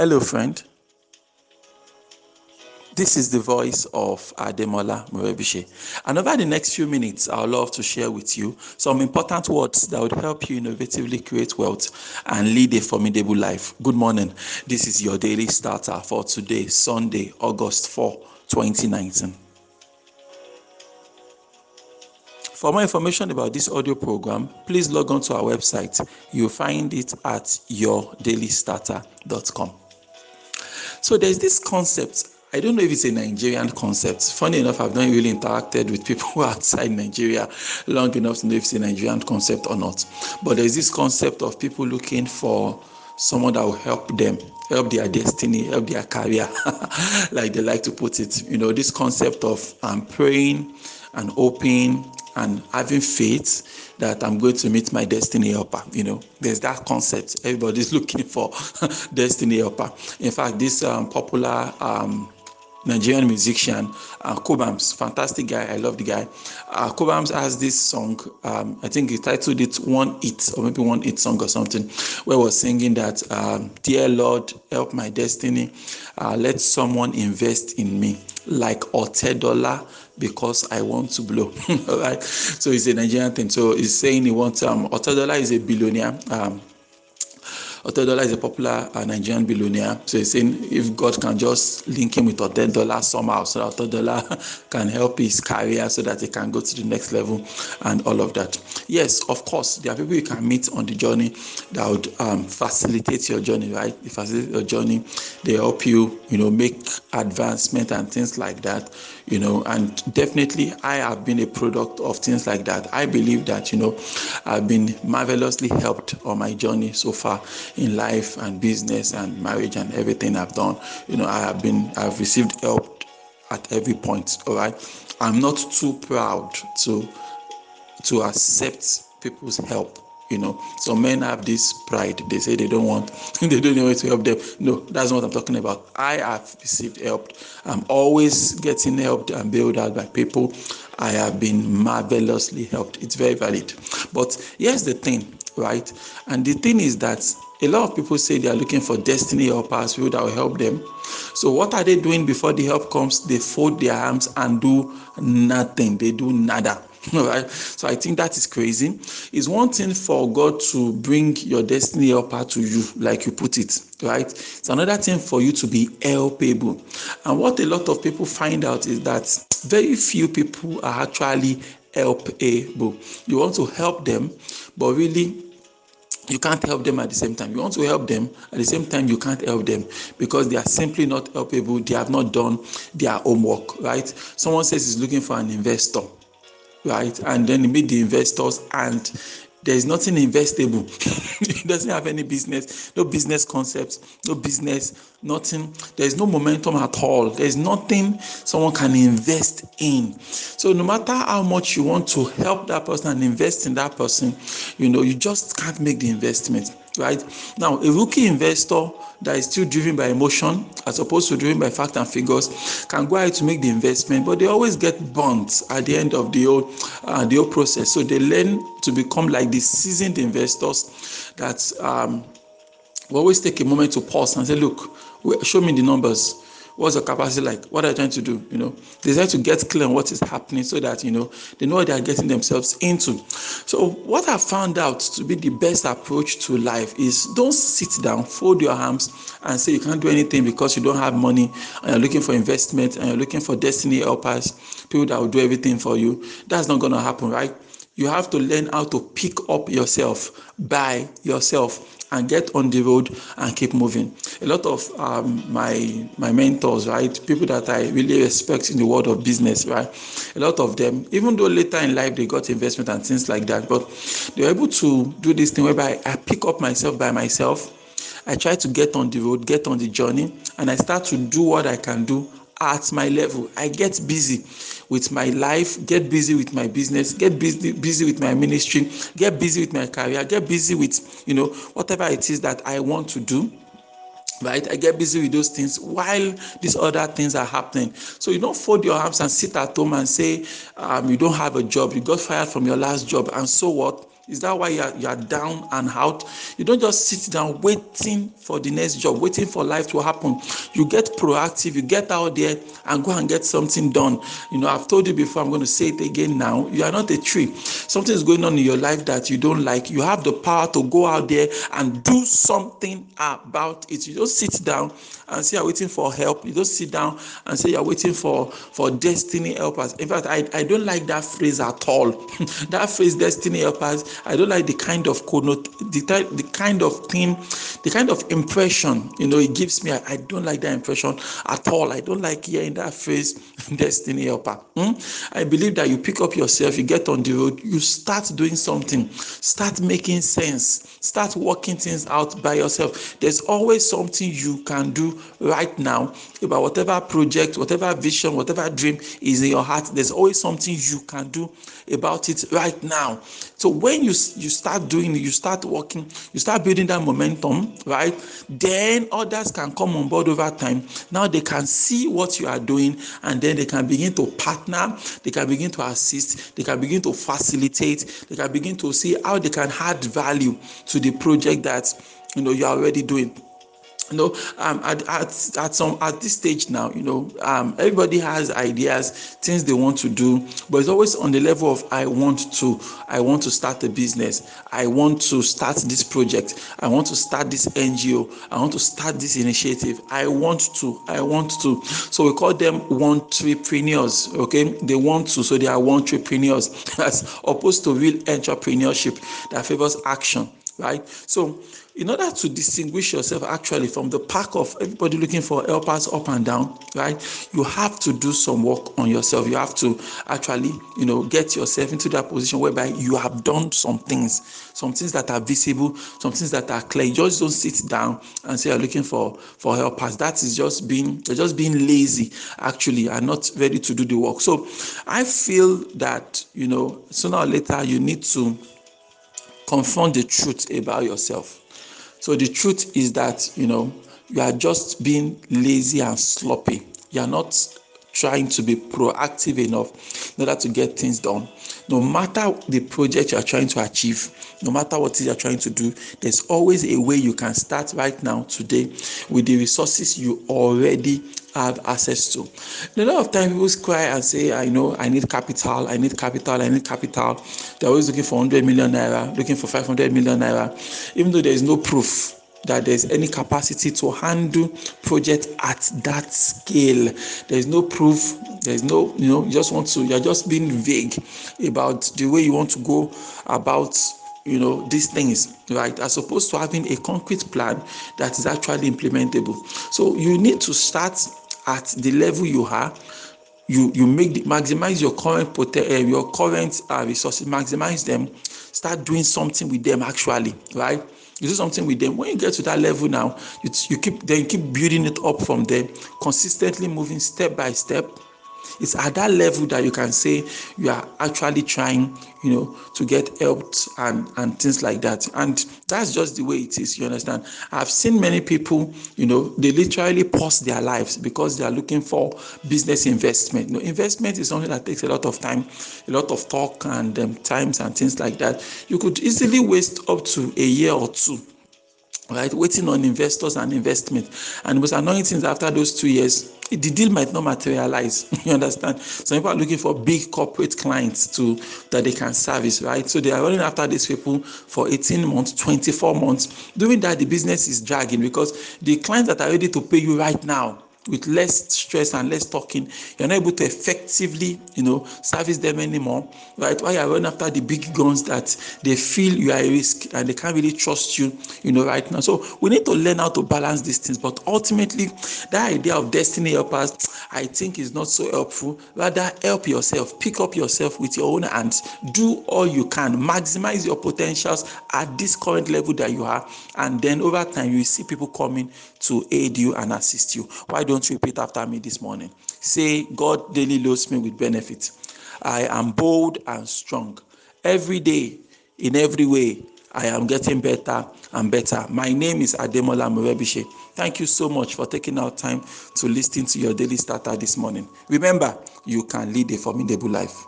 Hello, friend. This is the voice of Ademola Morebise. And over the next few minutes, I would love to share with you some important words that would help you innovatively create wealth and lead a formidable life. Good morning. This is your daily starter for today, Sunday, August 4, 2019. For more information about this audio program, please log on to our website. You'll find it at yourdailystarter.com. So there's this concept. I don't know if it's a Nigerian concept. Funny enough, I've not really interacted with people outside Nigeria long enough to know if it's a Nigerian concept or not. But there's this concept of people looking for someone that will help them, help their destiny, help their career, like they like to put it. You know, this concept of um, praying and hoping and having faith that I'm going to meet my destiny helper. You know, there's that concept. Everybody's looking for destiny helper. In fact, this um, popular um, Nigerian musician, uh, Kobams, fantastic guy. I love the guy. Uh, Kobams has this song. Um, I think he titled it "One It" or maybe "One It" song or something, where was singing that, um, "Dear Lord, help my destiny. Uh, let someone invest in me like Otedola because I want to blow." All right. So it's a Nigerian thing. So he's saying he wants um Otedola is a billionaire. Um, Otedola is a popular uh, Nigerian billionaire. So he's saying if God can just link him with Otedola somehow, so that Otedola can help his career so that he can go to the next level and all of that. Yes, of course, there are people you can meet on the journey that would um, facilitate your journey, right? They facilitate your journey. They help you, you know, make advancement and things like that, you know. And definitely, I have been a product of things like that. I believe that, you know, I've been marvelously helped on my journey so far in life and business and marriage and everything I've done. You know, I have been, I've received help at every point. All right. I'm not too proud to to accept people's help. You know, some men have this pride. They say they don't want, they don't know to help them. No, that's not what I'm talking about. I have received help. I'm always getting helped and bailed out by people. I have been marvelously helped. It's very valid. But here's the thing, right? And the thing is that a lot of people say they are looking for destiny helpers, people that will help them. So, what are they doing before the help comes? They fold their arms and do nothing. They do nada. Right. So, I think that is crazy. It's one thing for God to bring your destiny helper to you, like you put it, right? It's another thing for you to be helpable. And what a lot of people find out is that very few people are actually helpable. You want to help them, but really you can't help them at the same time. You want to help them at the same time, you can't help them because they are simply not helpable. They have not done their homework, right? Someone says he's looking for an investor, right? And then he meet the investors and there is nothing investable. he doesn't have any business, no business concepts, no business, nothing. There is no momentum at all. There is nothing someone can invest in. So no matter how much you want to help that person and invest in that person, you know, you just can't make the investment. Right now, a rookie investor that is still driven by emotion as opposed to driven by fact and figures can go ahead to make the investment, but they always get burnt at the end of the whole uh, the whole process. So they learn to become like the seasoned investors that um, always take a moment to pause and say, "Look, show me the numbers." What's your capacity like? What are you trying to do? You know they try to get clear on what is happening so that you know they know what they are getting themselves into. So what i found out to be the best approach to life is don't sit down fold your arms and say you can't do anything because you don't have money and you're looking for investment and you're looking for destiny helpers people that will do everything for you. That's not to happen right? You have to learn how to pick up yourself by yourself and get on the road and keep moving. A lot of um, my my mentors, right, people that I really respect in the world of business, right, a lot of them, even though later in life they got investment and things like that, but they were able to do this thing whereby I pick up myself by myself. I try to get on the road, get on the journey, and I start to do what I can do at my level. I get busy with my life, get busy with my business, get busy busy with my ministry, get busy with my career, get busy with you know whatever it is that I want to do. Right, I get busy with those things while these other things are happening. So you don't fold your arms and sit at home and say um, you don't have a job, you got fired from your last job, and so what? Is that why you are, you are down and out? You don't just sit down waiting for the next job, waiting for life to happen. You get proactive, you get out there and go and get something done. You know, I've told you before, I'm going to say it again now. You are not a tree. Something is going on in your life that you don't like. You have the power to go out there and do something about it. You don't sit down and say you're waiting for help. You don't sit down and say you're waiting for, for destiny helpers. In fact, I, I don't like that phrase at all. that phrase, destiny helpers, I don't like the kind of connot, the, the kind of thing, the kind of impression, you know, it gives me. I, I don't like that impression at all. I don't like hearing that phrase, destiny helper. Hmm? I believe that you pick up yourself, you get on the road, you start doing something, start making sense, start working things out by yourself. There's always something you can do right now about whatever project, whatever vision, whatever dream is in your heart. There's always something you can do about it right now. So when you you start doing you start working, you start building that momentum, right? Then others can come on board over time. Now they can see what you are doing, and then they can begin to partner, they can begin to assist, they can begin to facilitate, they can begin to see how they can add value to the project that you know you are already doing you know um, at, at, at some at this stage now you know um, everybody has ideas things they want to do but it's always on the level of i want to i want to start a business. I want to start this project. I want to start this ngo i want to start this initiative. I want to i want to. So we call them entrepreneurs okay? They want to so they are entrepreneurs. As opposed to real entrepreneurship that favors action right? So in order to distinguish yourself actually from the pack of everybody looking for helpers up and down right you have to do some work on yourself. You have to actually you know get yourself into that position whereby you have done some things some things that are visible some things that are clear. You just don't sit down and say you're looking for for helpers. That is just being you're just being lazy actually and not ready to do the work. So i feel that you know sooner or later you need to confront the truth about yourself so the truth is that, you know, you are just being lazy and sloppy. You are not trying to be proactive enough in order to get things done. No matter the project you are trying to achieve, no matter what it is you are trying to do, there's always a way you can start right now today with the resources you already have access to. a lot of times people cry and say, I know I need capital, I need capital, I need capital. They're always looking for 100 million naira, looking for 500 million naira, even though there is no proof that there's any capacity to handle project at that scale. There's no proof, there's no, you know, you just want to, you're just being vague about the way you want to go about you know these things right? As opposed to having a concrete plan that is actually implementable. So you need to start at the level you are. You you make the, maximize your current uh, your current uh, resources maximize them. Start doing something with them actually right you do something with them? When you get to that level now you, you keep then you keep building it up from there consistently moving step by step it's at that level that you can say you are actually trying, you know, to get helped and and things like that. And that's just the way it is. You understand? I've seen many people, you know, they literally pause their lives because they are looking for business investment. You know, investment is something that takes a lot of time, a lot of talk and um, times and things like that. You could easily waste up to a year or two right? Waiting on investors and investment. And annoying things after those two years the deal might not materialize. You understand? Some people are looking for big corporate clients to that they can service right? So they are running after these people for 18 months 24 months. Doing that the business is dragging because the clients that are ready to pay you right now with less stress and less talking, you're not able to effectively, you know, service them anymore, right? While you're running after the big guns that they feel you are a risk and they can't really trust you, you know, right now. So we need to learn how to balance these things. But ultimately, that idea of destiny helpers, I think, is not so helpful. Rather, help yourself, pick up yourself with your own hands, do all you can, maximize your potentials at this current level that you are, and then over time you see people coming to aid you and assist you. Why don't repeat after me this morning? Say, God daily loads me with benefits. I am bold and strong. Every day, in every way, I am getting better and better. My name is Ademola Morebise. Thank you so much for taking out time to listen to your daily starter this morning. Remember, you can lead a formidable life.